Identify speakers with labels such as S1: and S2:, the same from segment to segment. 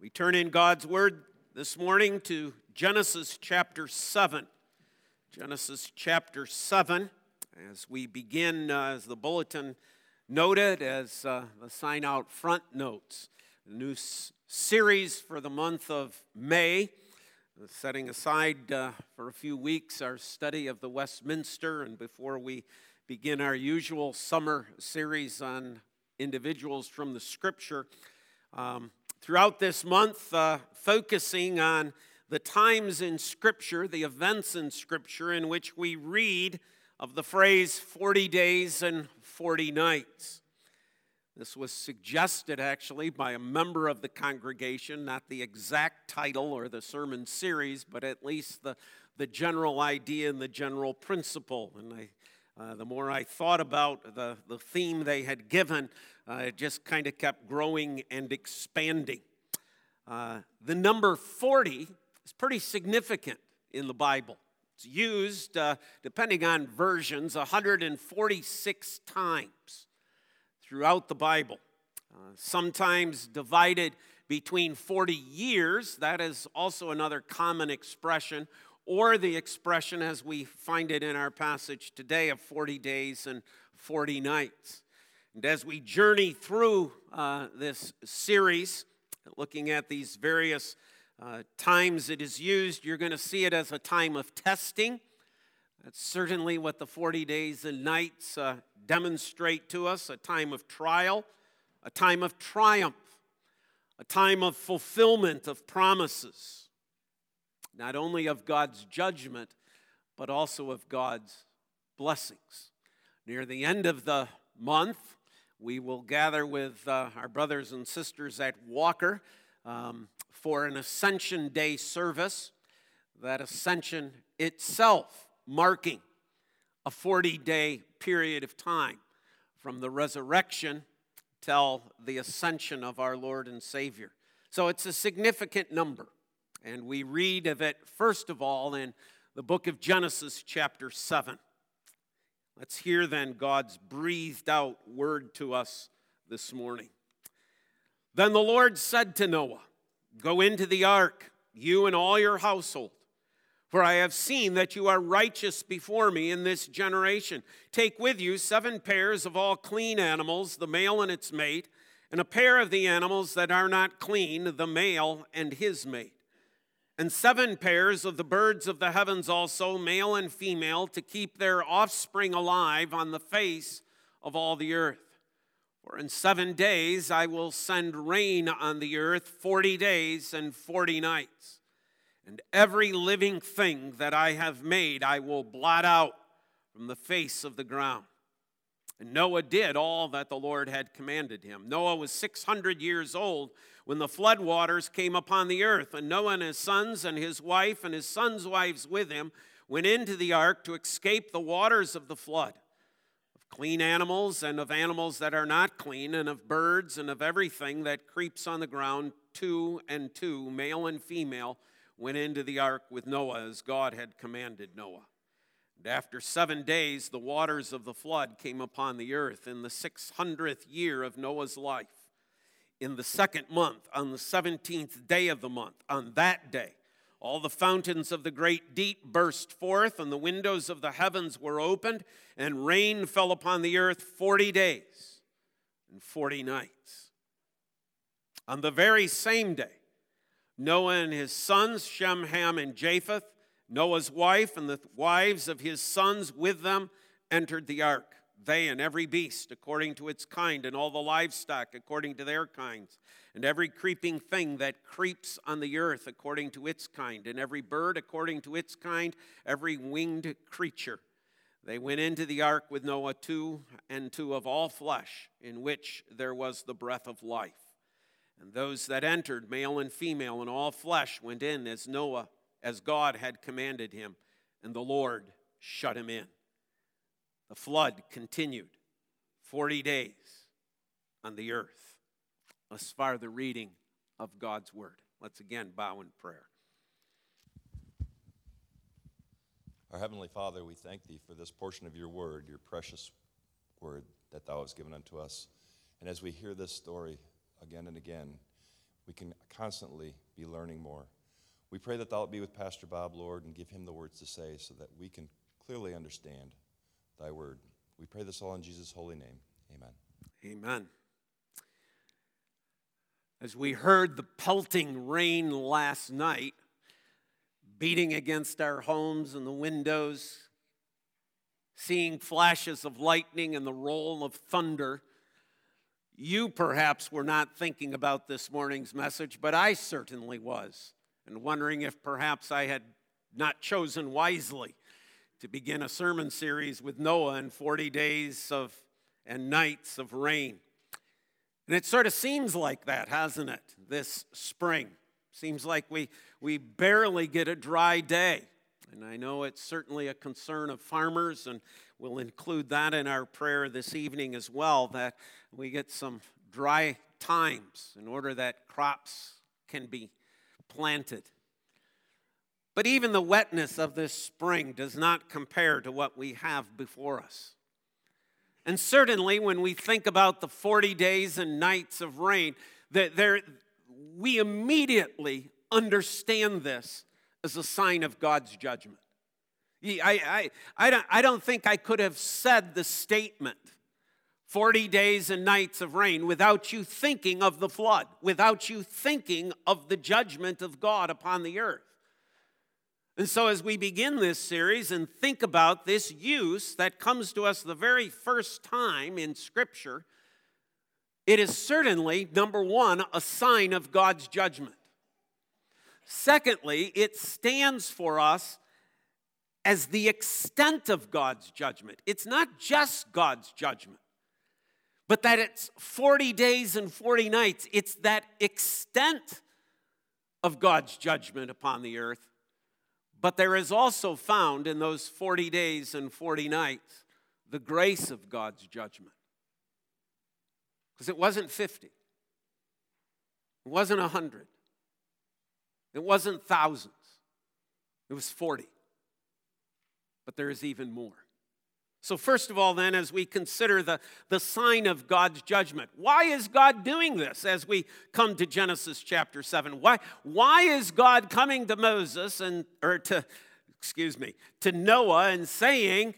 S1: We turn in God's Word this morning to Genesis chapter 7. Genesis chapter 7, as we begin, uh, as the bulletin noted, as uh, the sign out front notes, new s- series for the month of May, uh, setting aside uh, for a few weeks our study of the Westminster, and before we begin our usual summer series on individuals from the Scripture. Um, throughout this month, uh, focusing on the times in Scripture, the events in Scripture in which we read of the phrase 40 days and 40 nights. This was suggested actually by a member of the congregation, not the exact title or the sermon series, but at least the, the general idea and the general principle. And I, uh, the more I thought about the, the theme they had given, uh, it just kind of kept growing and expanding. Uh, the number 40 is pretty significant in the Bible. It's used, uh, depending on versions, 146 times throughout the Bible. Uh, sometimes divided between 40 years, that is also another common expression, or the expression as we find it in our passage today of 40 days and 40 nights. And as we journey through uh, this series, looking at these various uh, times it is used, you're going to see it as a time of testing. That's certainly what the 40 days and nights uh, demonstrate to us a time of trial, a time of triumph, a time of fulfillment of promises, not only of God's judgment, but also of God's blessings. Near the end of the month, we will gather with uh, our brothers and sisters at Walker um, for an Ascension Day service. That Ascension itself marking a 40 day period of time from the resurrection till the ascension of our Lord and Savior. So it's a significant number. And we read of it, first of all, in the book of Genesis, chapter 7. Let's hear then God's breathed out word to us this morning. Then the Lord said to Noah, Go into the ark, you and all your household, for I have seen that you are righteous before me in this generation. Take with you seven pairs of all clean animals, the male and its mate, and a pair of the animals that are not clean, the male and his mate and seven pairs of the birds of the heavens also, male and female, to keep their offspring alive on the face of all the earth. For in seven days I will send rain on the earth forty days and forty nights. And every living thing that I have made I will blot out from the face of the ground. And Noah did all that the Lord had commanded him. Noah was 600 years old when the flood waters came upon the earth, and Noah and his sons and his wife and his sons' wives with him went into the ark to escape the waters of the flood. Of clean animals and of animals that are not clean, and of birds and of everything that creeps on the ground, two and two, male and female, went into the ark with Noah as God had commanded Noah. And after seven days, the waters of the flood came upon the earth in the 600th year of Noah's life. In the second month, on the 17th day of the month, on that day, all the fountains of the great deep burst forth, and the windows of the heavens were opened, and rain fell upon the earth 40 days and 40 nights. On the very same day, Noah and his sons, Shem, Ham, and Japheth, Noah's wife and the wives of his sons with them entered the ark, they and every beast according to its kind, and all the livestock according to their kinds, and every creeping thing that creeps on the earth according to its kind, and every bird according to its kind, every winged creature. They went into the ark with Noah, two and two of all flesh, in which there was the breath of life. And those that entered, male and female, and all flesh, went in as Noah as God had commanded him, and the Lord shut him in. The flood continued 40 days on the earth. Let's fire the reading of God's word. Let's again bow in prayer.
S2: Our Heavenly Father, we thank Thee for this portion of Your word, Your precious word that Thou hast given unto us. And as we hear this story again and again, we can constantly be learning more. We pray that thou be with Pastor Bob, Lord, and give him the words to say so that we can clearly understand thy word. We pray this all in Jesus' holy name. Amen.
S1: Amen. As we heard the pelting rain last night, beating against our homes and the windows, seeing flashes of lightning and the roll of thunder, you perhaps were not thinking about this morning's message, but I certainly was, and wondering if perhaps I had not chosen wisely to begin a sermon series with Noah and 40 days of and nights of rain. And it sort of seems like that, hasn't it, this spring? Seems like we, we barely get a dry day. And I know it's certainly a concern of farmers, and we'll include that in our prayer this evening as well, that we get some dry times in order that crops can be planted. But even the wetness of this spring does not compare to what we have before us. And certainly, when we think about the 40 days and nights of rain, that there, we immediately understand this as a sign of God's judgment. I, I, I, don't, I don't think I could have said the statement 40 days and nights of rain without you thinking of the flood, without you thinking of the judgment of God upon the earth. And so, as we begin this series and think about this use that comes to us the very first time in Scripture, it is certainly, number one, a sign of God's judgment. Secondly, it stands for us as the extent of God's judgment. It's not just God's judgment, but that it's 40 days and 40 nights. It's that extent of God's judgment upon the earth but there is also found in those 40 days and 40 nights the grace of God's judgment. Because it wasn't 50, it wasn't 100, it wasn't thousands, it was 40. But there is even more. So, first of all, then, as we consider the, the sign of God's judgment, why is God doing this as we come to Genesis chapter 7? Why, why is God coming to Moses and, or to, excuse me, to Noah and saying,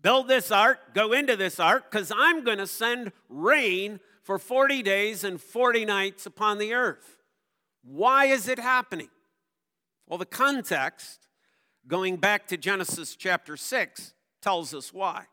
S1: build this ark, go into this ark, because I'm going to send rain for 40 days and 40 nights upon the earth? Why is it happening? Well, the context, going back to Genesis chapter 6, tells us why.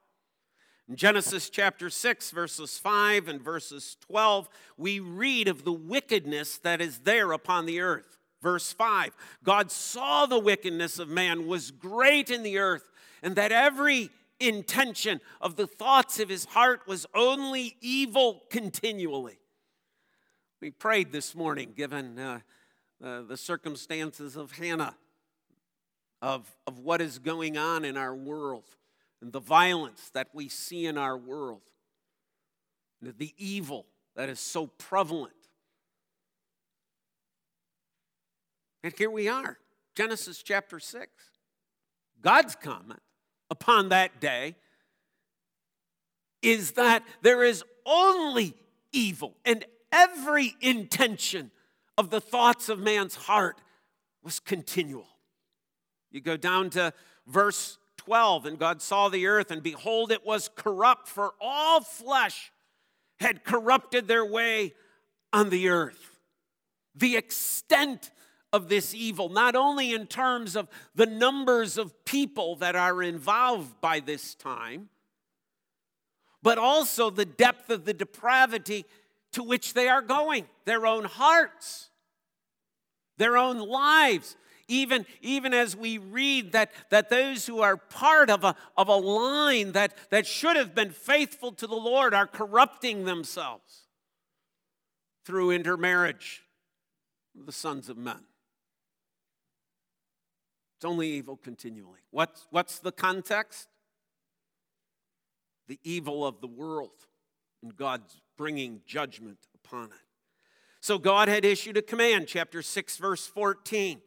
S1: In Genesis chapter 6, verses 5 and verses 12, we read of the wickedness that is there upon the earth. Verse 5 God saw the wickedness of man was great in the earth, and that every intention of the thoughts of his heart was only evil continually. We prayed this morning, given uh, uh, the circumstances of Hannah, of, of what is going on in our world and the violence that we see in our world, the evil that is so prevalent. And here we are, Genesis chapter 6. God's comment upon that day is that there is only evil, and every intention of the thoughts of man's heart was continual. You go down to verse 12 and God saw the earth, and behold, it was corrupt, for all flesh had corrupted their way on the earth. The extent of this evil, not only in terms of the numbers of people that are involved by this time, but also the depth of the depravity to which they are going, their own hearts, their own lives even, even as we read that, that those who are part of a, of a line that, that should have been faithful to the Lord are corrupting themselves through intermarriage the sons of men. It's only evil continually. What's, what's the context? The evil of the world and God's bringing judgment upon it. So God had issued a command, chapter 6, verse 14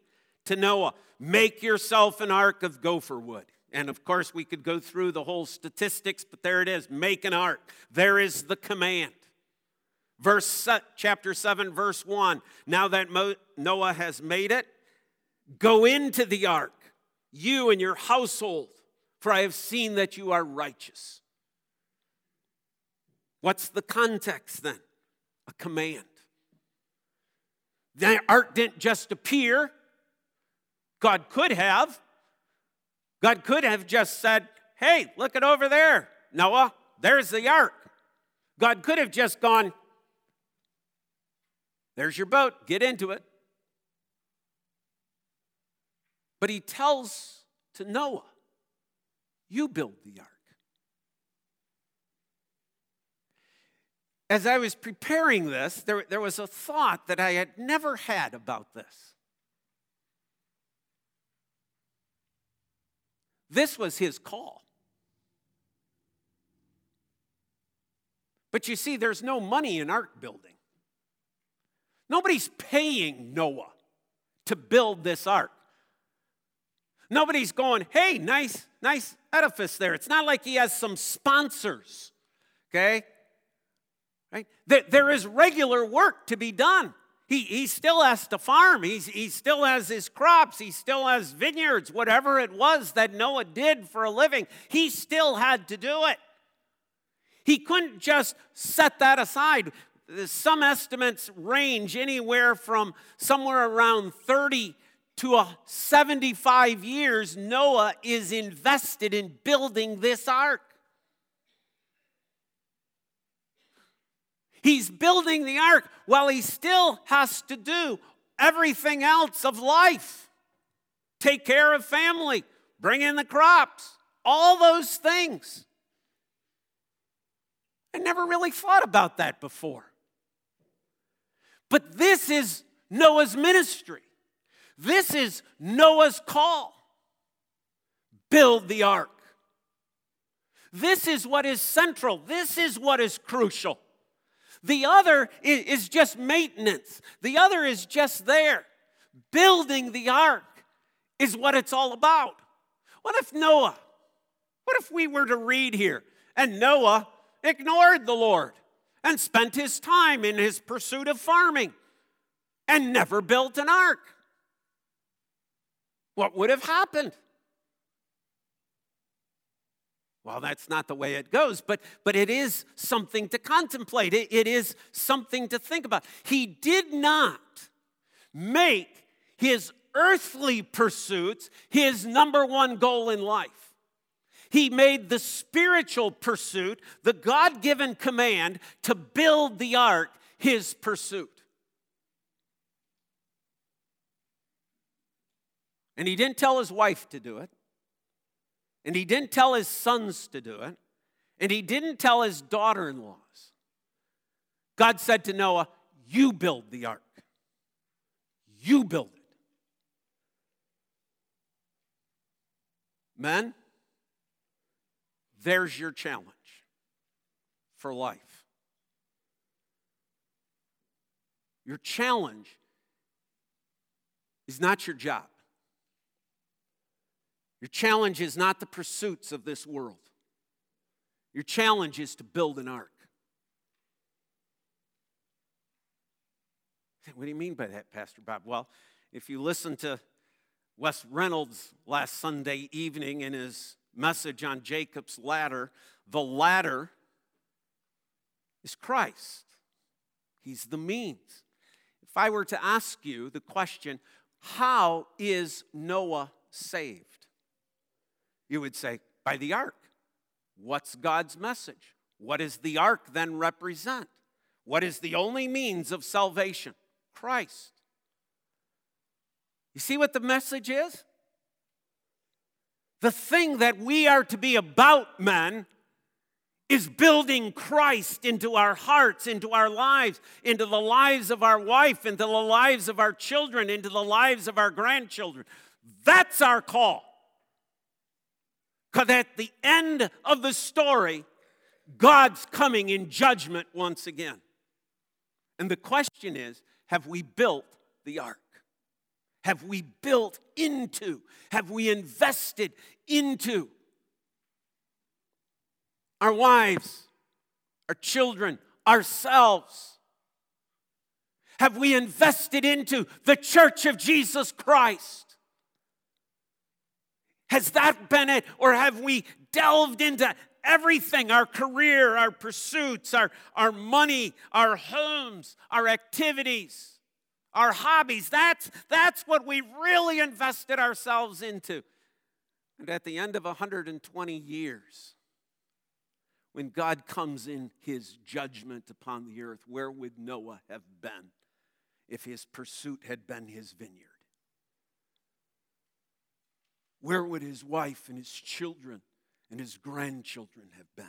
S1: to Noah, make yourself an ark of gopher wood. And of course, we could go through the whole statistics, but there it is make an ark. There is the command. Verse chapter 7 verse 1. Now that Noah has made it, go into the ark, you and your household, for I have seen that you are righteous. What's the context then? A command. The ark didn't just appear. God could have. God could have just said, Hey, look it over there, Noah, there's the ark. God could have just gone, There's your boat, get into it. But he tells to Noah, You build the ark. as I was preparing this, there, there was a thought that I had never had about this. This was his call. But you see, there's no money in ark building. Nobody's paying Noah to build this ark. Nobody's going, hey, nice, nice edifice there. It's not like he has some sponsors, okay? Right? There is regular work to be done. He, he still has to farm. He's, he still has his crops. He still has vineyards, whatever it was that Noah did for a living. He still had to do it. He couldn't just set that aside. Some estimates range anywhere from somewhere around 30 to 75 years. Noah is invested in building this ark. He's building the ark while he still has to do everything else of life take care of family, bring in the crops, all those things. I never really thought about that before. But this is Noah's ministry. This is Noah's call. Build the ark. This is what is central. This is what is crucial. The other is just maintenance, the other is just there. Building the ark is what it's all about. What if Noah, what if we were to read here and Noah ignored the Lord and spent his time in his pursuit of farming and never built an ark? What would have happened? Well, that's not the way it goes, but, but it is something to contemplate. It, it is something to think about. He did not make his earthly pursuits his number one goal in life. He made the spiritual pursuit, the God given command to build the ark, his pursuit. And he didn't tell his wife to do it. And he didn't tell his sons to do it. And he didn't tell his daughter in laws. God said to Noah, You build the ark. You build it. Men, there's your challenge for life. Your challenge is not your job. Your challenge is not the pursuits of this world. Your challenge is to build an ark. What do you mean by that, Pastor Bob? Well, if you listen to Wes Reynolds last Sunday evening in his message on Jacob's ladder, the ladder is Christ. He's the means. If I were to ask you the question, how is Noah saved? You would say, by the ark. What's God's message? What does the ark then represent? What is the only means of salvation? Christ. You see what the message is? The thing that we are to be about, men, is building Christ into our hearts, into our lives, into the lives of our wife, into the lives of our children, into the lives of our grandchildren. That's our call. Because at the end of the story, God's coming in judgment once again. And the question is have we built the ark? Have we built into? Have we invested into? Our wives, our children, ourselves. Have we invested into the church of Jesus Christ? Has that been it? Or have we delved into everything our career, our pursuits, our, our money, our homes, our activities, our hobbies? That's, that's what we really invested ourselves into. And at the end of 120 years, when God comes in his judgment upon the earth, where would Noah have been if his pursuit had been his vineyard? Where would his wife and his children and his grandchildren have been?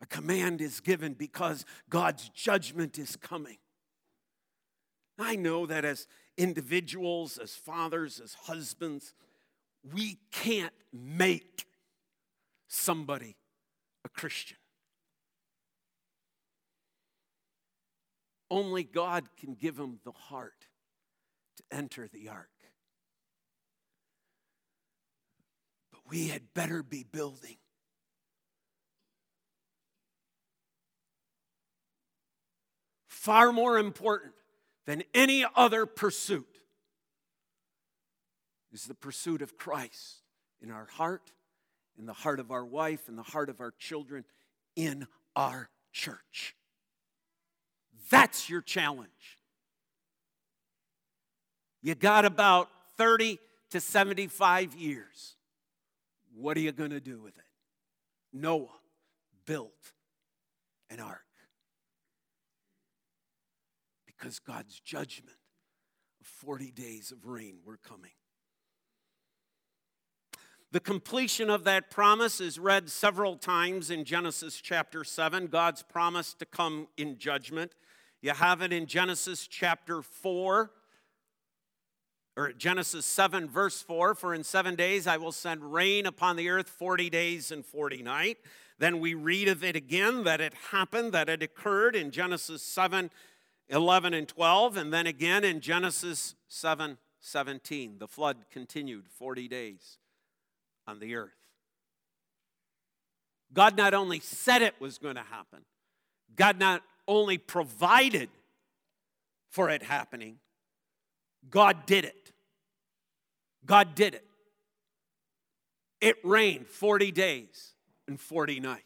S1: A command is given because God's judgment is coming. I know that as individuals, as fathers, as husbands, we can't make somebody a Christian. Only God can give him the heart to enter the ark. But we had better be building. Far more important than any other pursuit is the pursuit of Christ in our heart in the heart of our wife, in the heart of our children, in our church. That's your challenge. You got about 30 to 75 years. What are you going to do with it? Noah built an ark because God's judgment of 40 days of rain were coming. The completion of that promise is read several times in Genesis chapter 7, God's promise to come in judgment. You have it in Genesis chapter 4, or Genesis 7, verse 4 For in seven days I will send rain upon the earth 40 days and 40 nights. Then we read of it again that it happened, that it occurred in Genesis 7, 11 and 12, and then again in Genesis 7, 17. The flood continued 40 days on the earth. God not only said it was going to happen, God not only provided for it happening, God did it. God did it. It rained 40 days and 40 nights.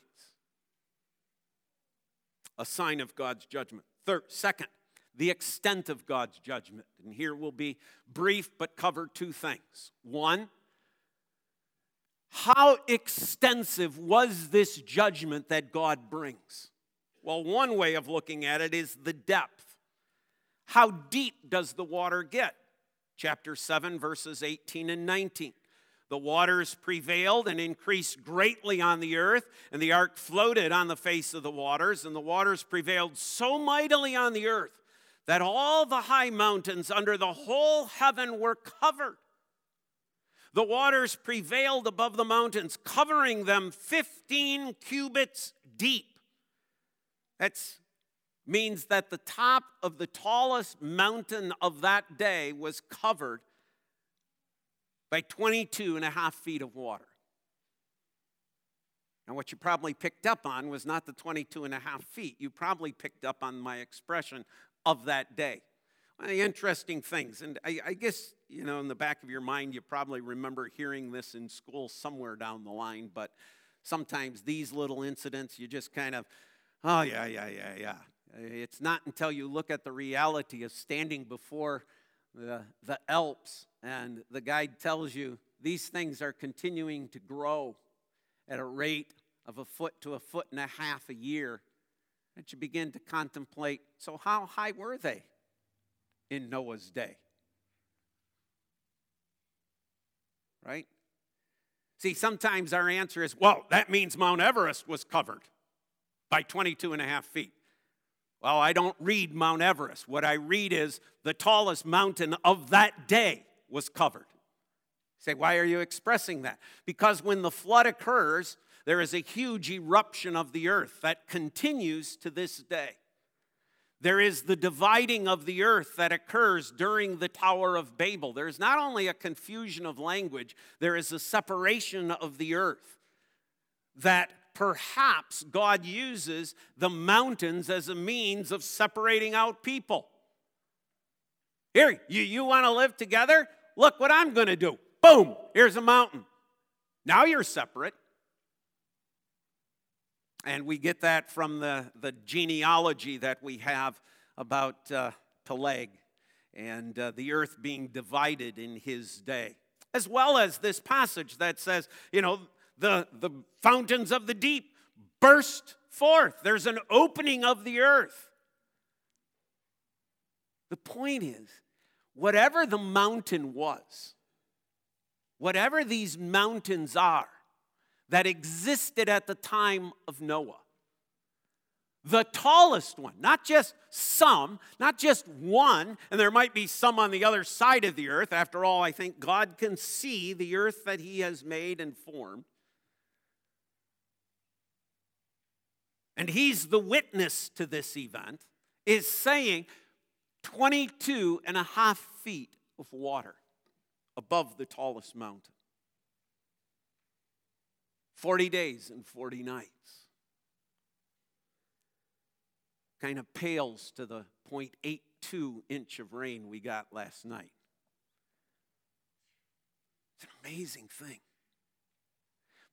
S1: A sign of God's judgment. Third, second, the extent of God's judgment. And here we'll be brief but cover two things. One, how extensive was this judgment that God brings? Well, one way of looking at it is the depth. How deep does the water get? Chapter 7, verses 18 and 19. The waters prevailed and increased greatly on the earth, and the ark floated on the face of the waters, and the waters prevailed so mightily on the earth that all the high mountains under the whole heaven were covered. The waters prevailed above the mountains, covering them 15 cubits deep. That means that the top of the tallest mountain of that day was covered by 22 and a half feet of water. And what you probably picked up on was not the 22 and a half feet. You probably picked up on my expression of that day. One of the interesting things, and I, I guess you know, in the back of your mind, you probably remember hearing this in school somewhere down the line, but sometimes these little incidents, you just kind of, oh, yeah, yeah, yeah, yeah. Uh, it's not until you look at the reality of standing before the, the Alps and the guide tells you these things are continuing to grow at a rate of a foot to a foot and a half a year that you begin to contemplate so, how high were they in Noah's day? right? See, sometimes our answer is, well, that means Mount Everest was covered by 22 and a half feet. Well, I don't read Mount Everest. What I read is the tallest mountain of that day was covered. You say, why are you expressing that? Because when the flood occurs, there is a huge eruption of the earth that continues to this day. There is the dividing of the earth that occurs during the Tower of Babel. There is not only a confusion of language, there is a separation of the earth that perhaps God uses the mountains as a means of separating out people. Here, you, you want to live together? Look what I'm going to do. Boom, here's a mountain. Now you're separate. And we get that from the, the genealogy that we have about uh, Peleg and uh, the earth being divided in his day, as well as this passage that says, you know, the, the fountains of the deep burst forth. There's an opening of the earth. The point is, whatever the mountain was, whatever these mountains are that existed at the time of Noah, the tallest one, not just some, not just one, and there might be some on the other side of the earth. After all, I think God can see the earth that He has made and formed. And He's the witness to this event, is saying 22 and a half feet of water above the tallest mountain. 40 days and 40 nights kind of pales to the 0.82 inch of rain we got last night. It's an amazing thing.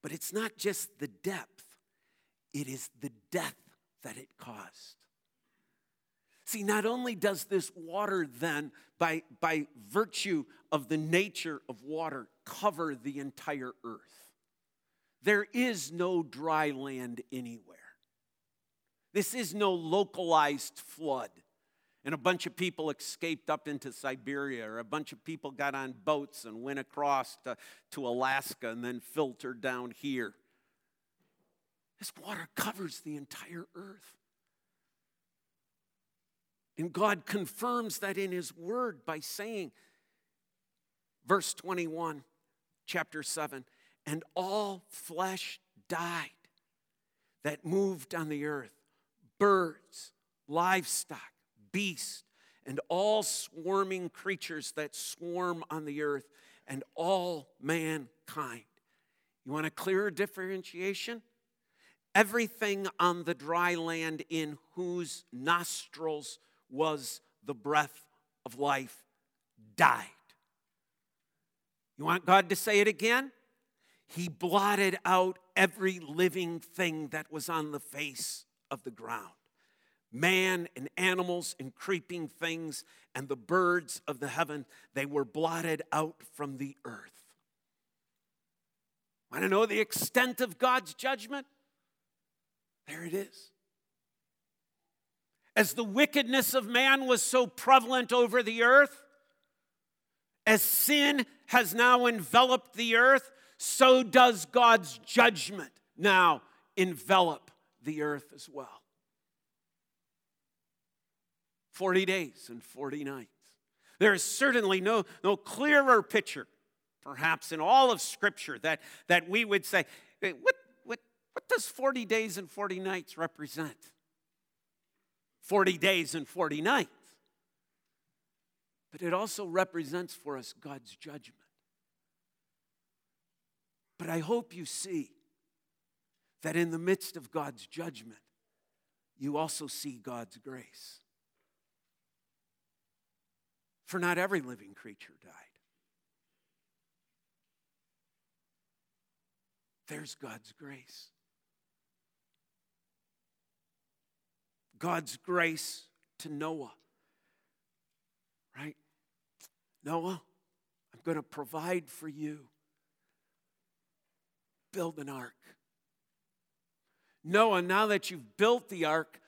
S1: But it's not just the depth, it is the death that it caused. See, not only does this water then, by, by virtue of the nature of water, cover the entire earth, there is no dry land anywhere. This is no localized flood. And a bunch of people escaped up into Siberia, or a bunch of people got on boats and went across to, to Alaska and then filtered down here. This water covers the entire earth. And God confirms that in His Word by saying, verse 21, chapter 7, and all flesh died that moved on the earth birds, livestock, beasts, and all swarming creatures that swarm on the earth, and all mankind. You want a clearer differentiation? Everything on the dry land in whose nostrils was the breath of life died. You want God to say it again? He blotted out every living thing that was on the face of the ground. Man and animals and creeping things and the birds of the heaven, they were blotted out from the earth. Want to know the extent of God's judgment? There it is. As the wickedness of man was so prevalent over the earth, as sin has now enveloped the earth, so does God's judgment now envelop the earth as well. 40 days and 40 nights. There is certainly no, no clearer picture, perhaps, in all of Scripture that, that we would say, what, what, does 40 days and 40 nights represent? 40 days and 40 nights. But it also represents for us God's judgment. But I hope you see that in the midst of God's judgment, you also see God's grace. For not every living creature died. There's God's grace. God's grace to Noah. Right? Noah, I'm going to provide for you. Build an ark. Noah, now that you've built the ark,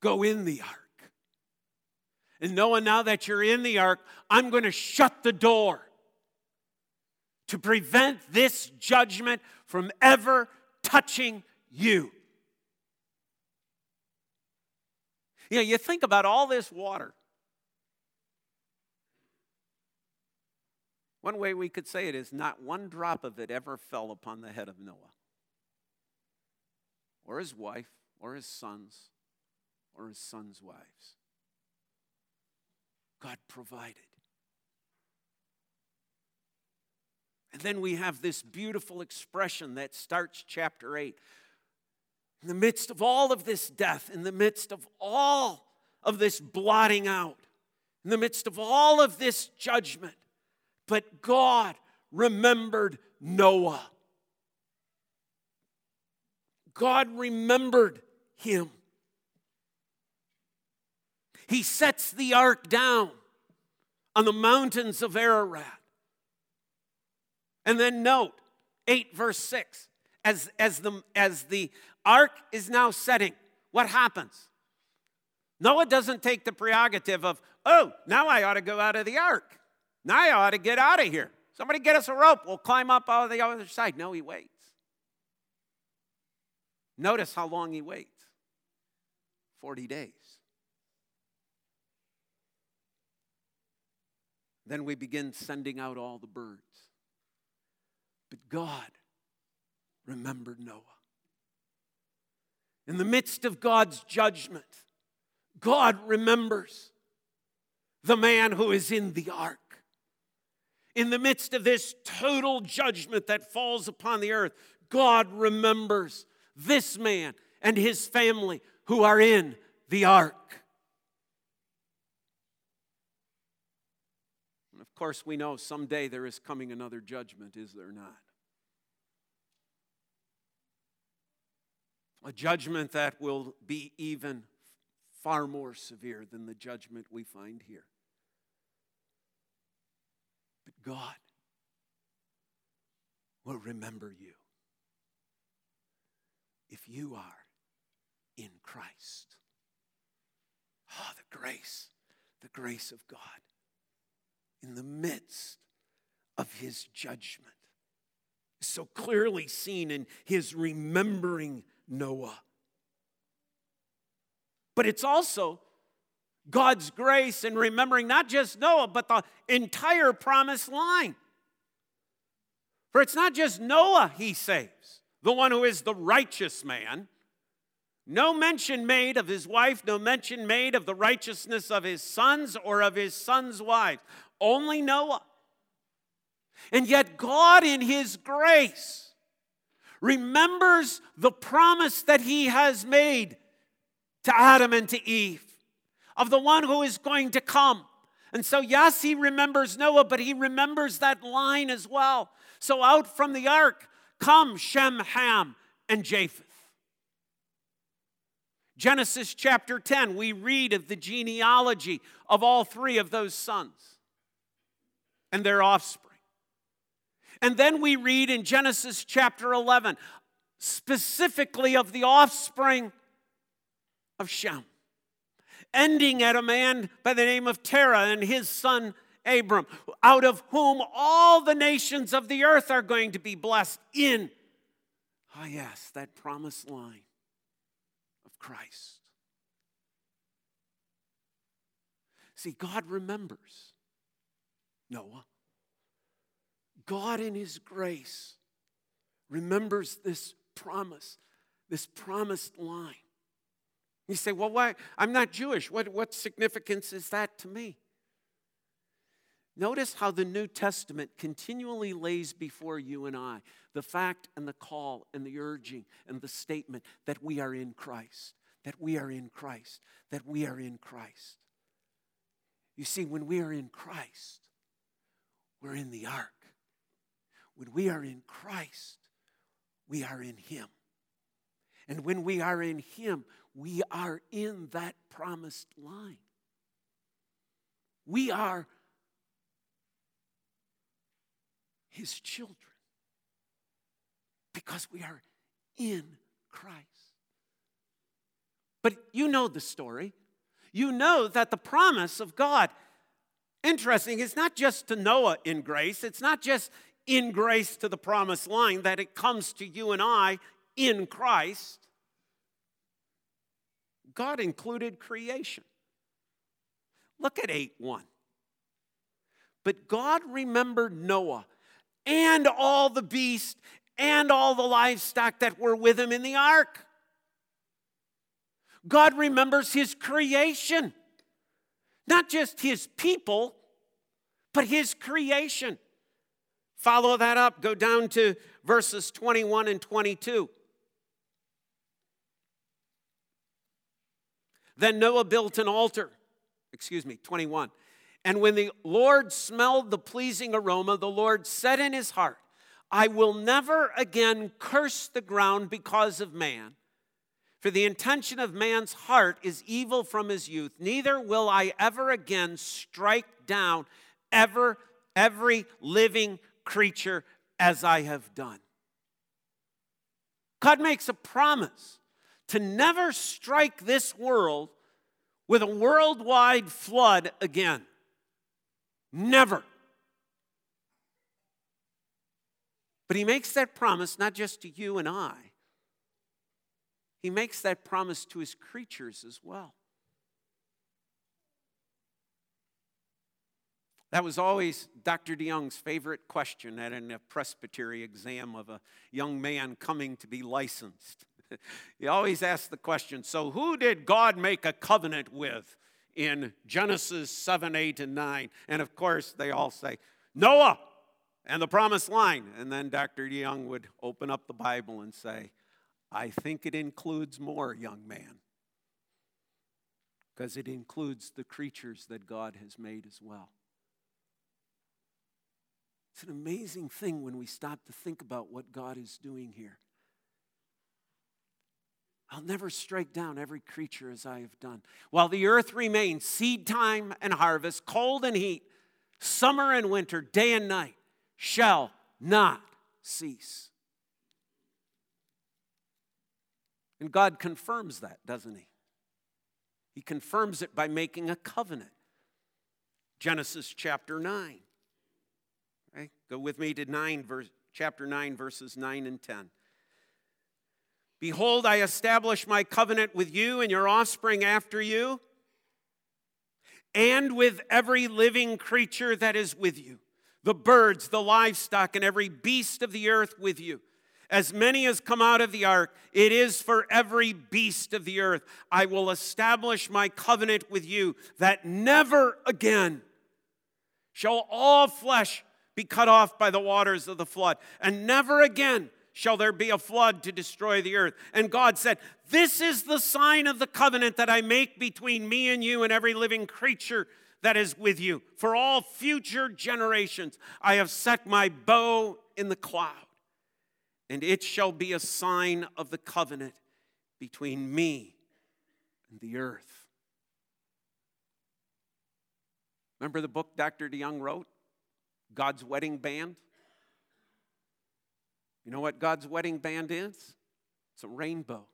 S1: go in the ark. And Noah, now that you're in the ark, I'm going to shut the door to prevent this judgment from ever touching you. You know, you think about all this water. One way we could say it is not one drop of it ever fell upon the head of Noah or his wife, or his sons, or his sons' wives. God provided. And then we have this beautiful expression that starts chapter 8 in the midst of all of this death, in the midst of all of this blotting out, in the midst of all of this judgment, but God remembered Noah. God remembered him. He sets the ark down on the mountains of Ararat. And then note 8 verse 6 as, as, the, as the ark is now setting, what happens? Noah doesn't take the prerogative of, oh, now I ought to go out of the ark. Now I ought to get out of here. Somebody get us a rope. We'll climb up on the other side. No, he waits. Notice how long he waits 40 days. Then we begin sending out all the birds. But God remembered Noah. In the midst of God's judgment, God remembers the man who is in the ark. In the midst of this total judgment that falls upon the earth, God remembers this man and his family who are in the ark. And of course, we know someday there is coming another judgment, is there not? A judgment that will be even far more severe than the judgment we find here. But God will remember you if you are in Christ. Oh, the grace, the grace of God in the midst of his judgment so clearly seen in his remembering Noah. But it's also God's grace in remembering not just Noah, but the entire promised line. For it's not just Noah he saves, the one who is the righteous man. No mention made of his wife, no mention made of the righteousness of his sons or of his sons' wives. Only Noah. And yet, God, in his grace, remembers the promise that he has made to Adam and to Eve of the one who is going to come. And so, yes, he remembers Noah, but he remembers that line as well. So, out from the ark come Shem, Ham, and Japheth. Genesis chapter 10, we read of the genealogy of all three of those sons and their offspring. And then we read in Genesis chapter 11 specifically of the offspring of Shem, ending at a man by the name of Terah and his son Abram, out of whom all the nations of the earth are going to be blessed in, ah, oh yes, that promised line of Christ. See, God remembers Noah. God, in His grace, remembers this promise, this promised line. You say, well, why? I'm not Jewish. What, what significance is that to me? Notice how the New Testament continually lays before you and I the fact and the call and the urging and the statement that we are in Christ, that we are in Christ, that we are in Christ. You see, when we are in Christ, we're in the ark. When we are in Christ, we are in Him. And when we are in Him, we are in that promised line. We are His children because we are in Christ. But you know the story. You know that the promise of God, interesting, is not just to Noah in grace, it's not just in grace to the promised line, that it comes to you and I in Christ. God included creation. Look at 8 1. But God remembered Noah and all the beasts and all the livestock that were with him in the ark. God remembers his creation, not just his people, but his creation. Follow that up, go down to verses 21 and 22. Then Noah built an altar. Excuse me, 21. And when the Lord smelled the pleasing aroma, the Lord said in his heart, I will never again curse the ground because of man. For the intention of man's heart is evil from his youth. Neither will I ever again strike down ever every living creature as I have done. God makes a promise to never strike this world with a worldwide flood again. Never. But he makes that promise not just to you and I, he makes that promise to his creatures as well. That was always Dr. DeYoung's favorite question at a presbytery exam of a young man coming to be licensed. he always asked the question so, who did God make a covenant with in Genesis 7, 8, and 9? And of course, they all say, Noah and the promised line. And then Dr. DeYoung would open up the Bible and say, I think it includes more, young man, because it includes the creatures that God has made as well. It's an amazing thing when we stop to think about what God is doing here. I'll never strike down every creature as I have done. While the earth remains, seed time and harvest, cold and heat, summer and winter, day and night shall not cease. And God confirms that, doesn't He? He confirms it by making a covenant. Genesis chapter 9. Okay? Go with me to 9 verse, chapter 9 verses 9 and 10. Behold, I establish my covenant with you and your offspring after you, and with every living creature that is with you the birds, the livestock, and every beast of the earth with you. As many as come out of the ark, it is for every beast of the earth. I will establish my covenant with you that never again shall all flesh be cut off by the waters of the flood, and never again shall there be a flood to destroy the earth. And God said, This is the sign of the covenant that I make between me and you and every living creature that is with you. For all future generations, I have set my bow in the cloud, and it shall be a sign of the covenant between me and the earth. Remember the book Dr. DeYoung wrote? God's Wedding Band? You know what God's wedding band is? It's a rainbow.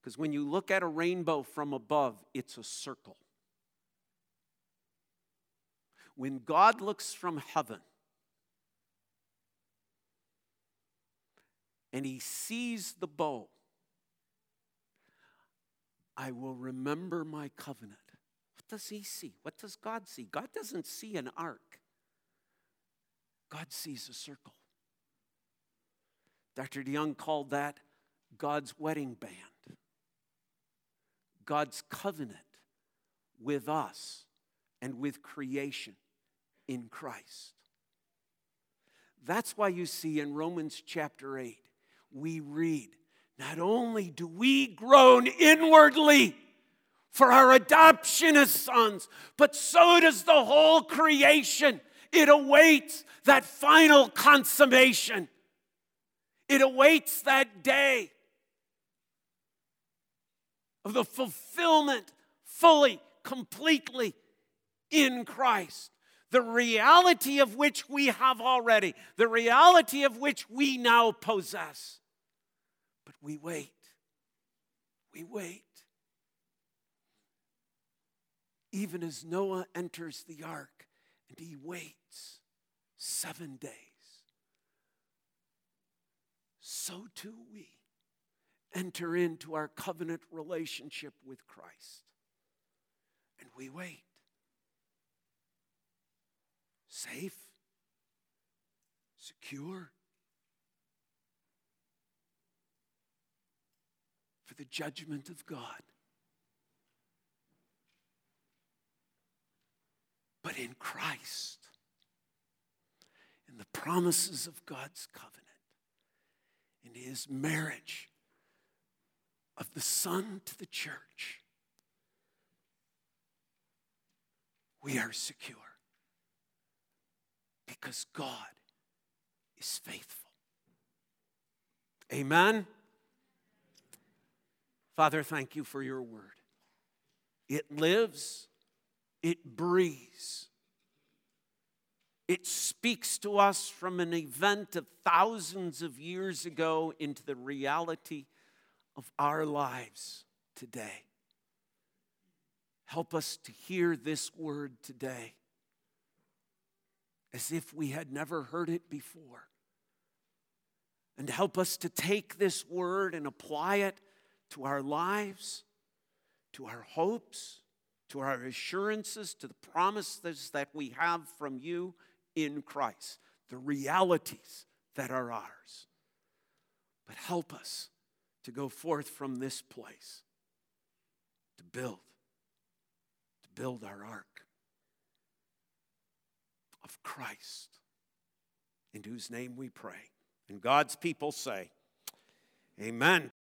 S1: Because when you look at a rainbow from above, it's a circle. When God looks from heaven and he sees the bow, I will remember my covenant. What does he see? What does God see? God doesn't see an arc, God sees a circle. Dr. DeYoung called that God's wedding band, God's covenant with us and with creation in Christ. That's why you see in Romans chapter 8, we read, Not only do we groan inwardly for our adoption as sons, but so does the whole creation. It awaits that final consummation, it awaits that day of the fulfillment fully, completely in Christ the reality of which we have already, the reality of which we now possess. But we wait. We wait. Even as Noah enters the ark and he waits seven days, so too we enter into our covenant relationship with Christ. And we wait safe, secure. For the judgment of God. But in Christ, in the promises of God's covenant, in his marriage of the Son to the church, we are secure because God is faithful. Amen. Father, thank you for your word. It lives, it breathes, it speaks to us from an event of thousands of years ago into the reality of our lives today. Help us to hear this word today as if we had never heard it before. And help us to take this word and apply it to our lives, to our hopes, to our assurances, to the promises that we have from you in Christ, the realities that are ours. But help us to go forth from this place to build, to build our ark of Christ, in whose name we pray. And God's people say, Amen.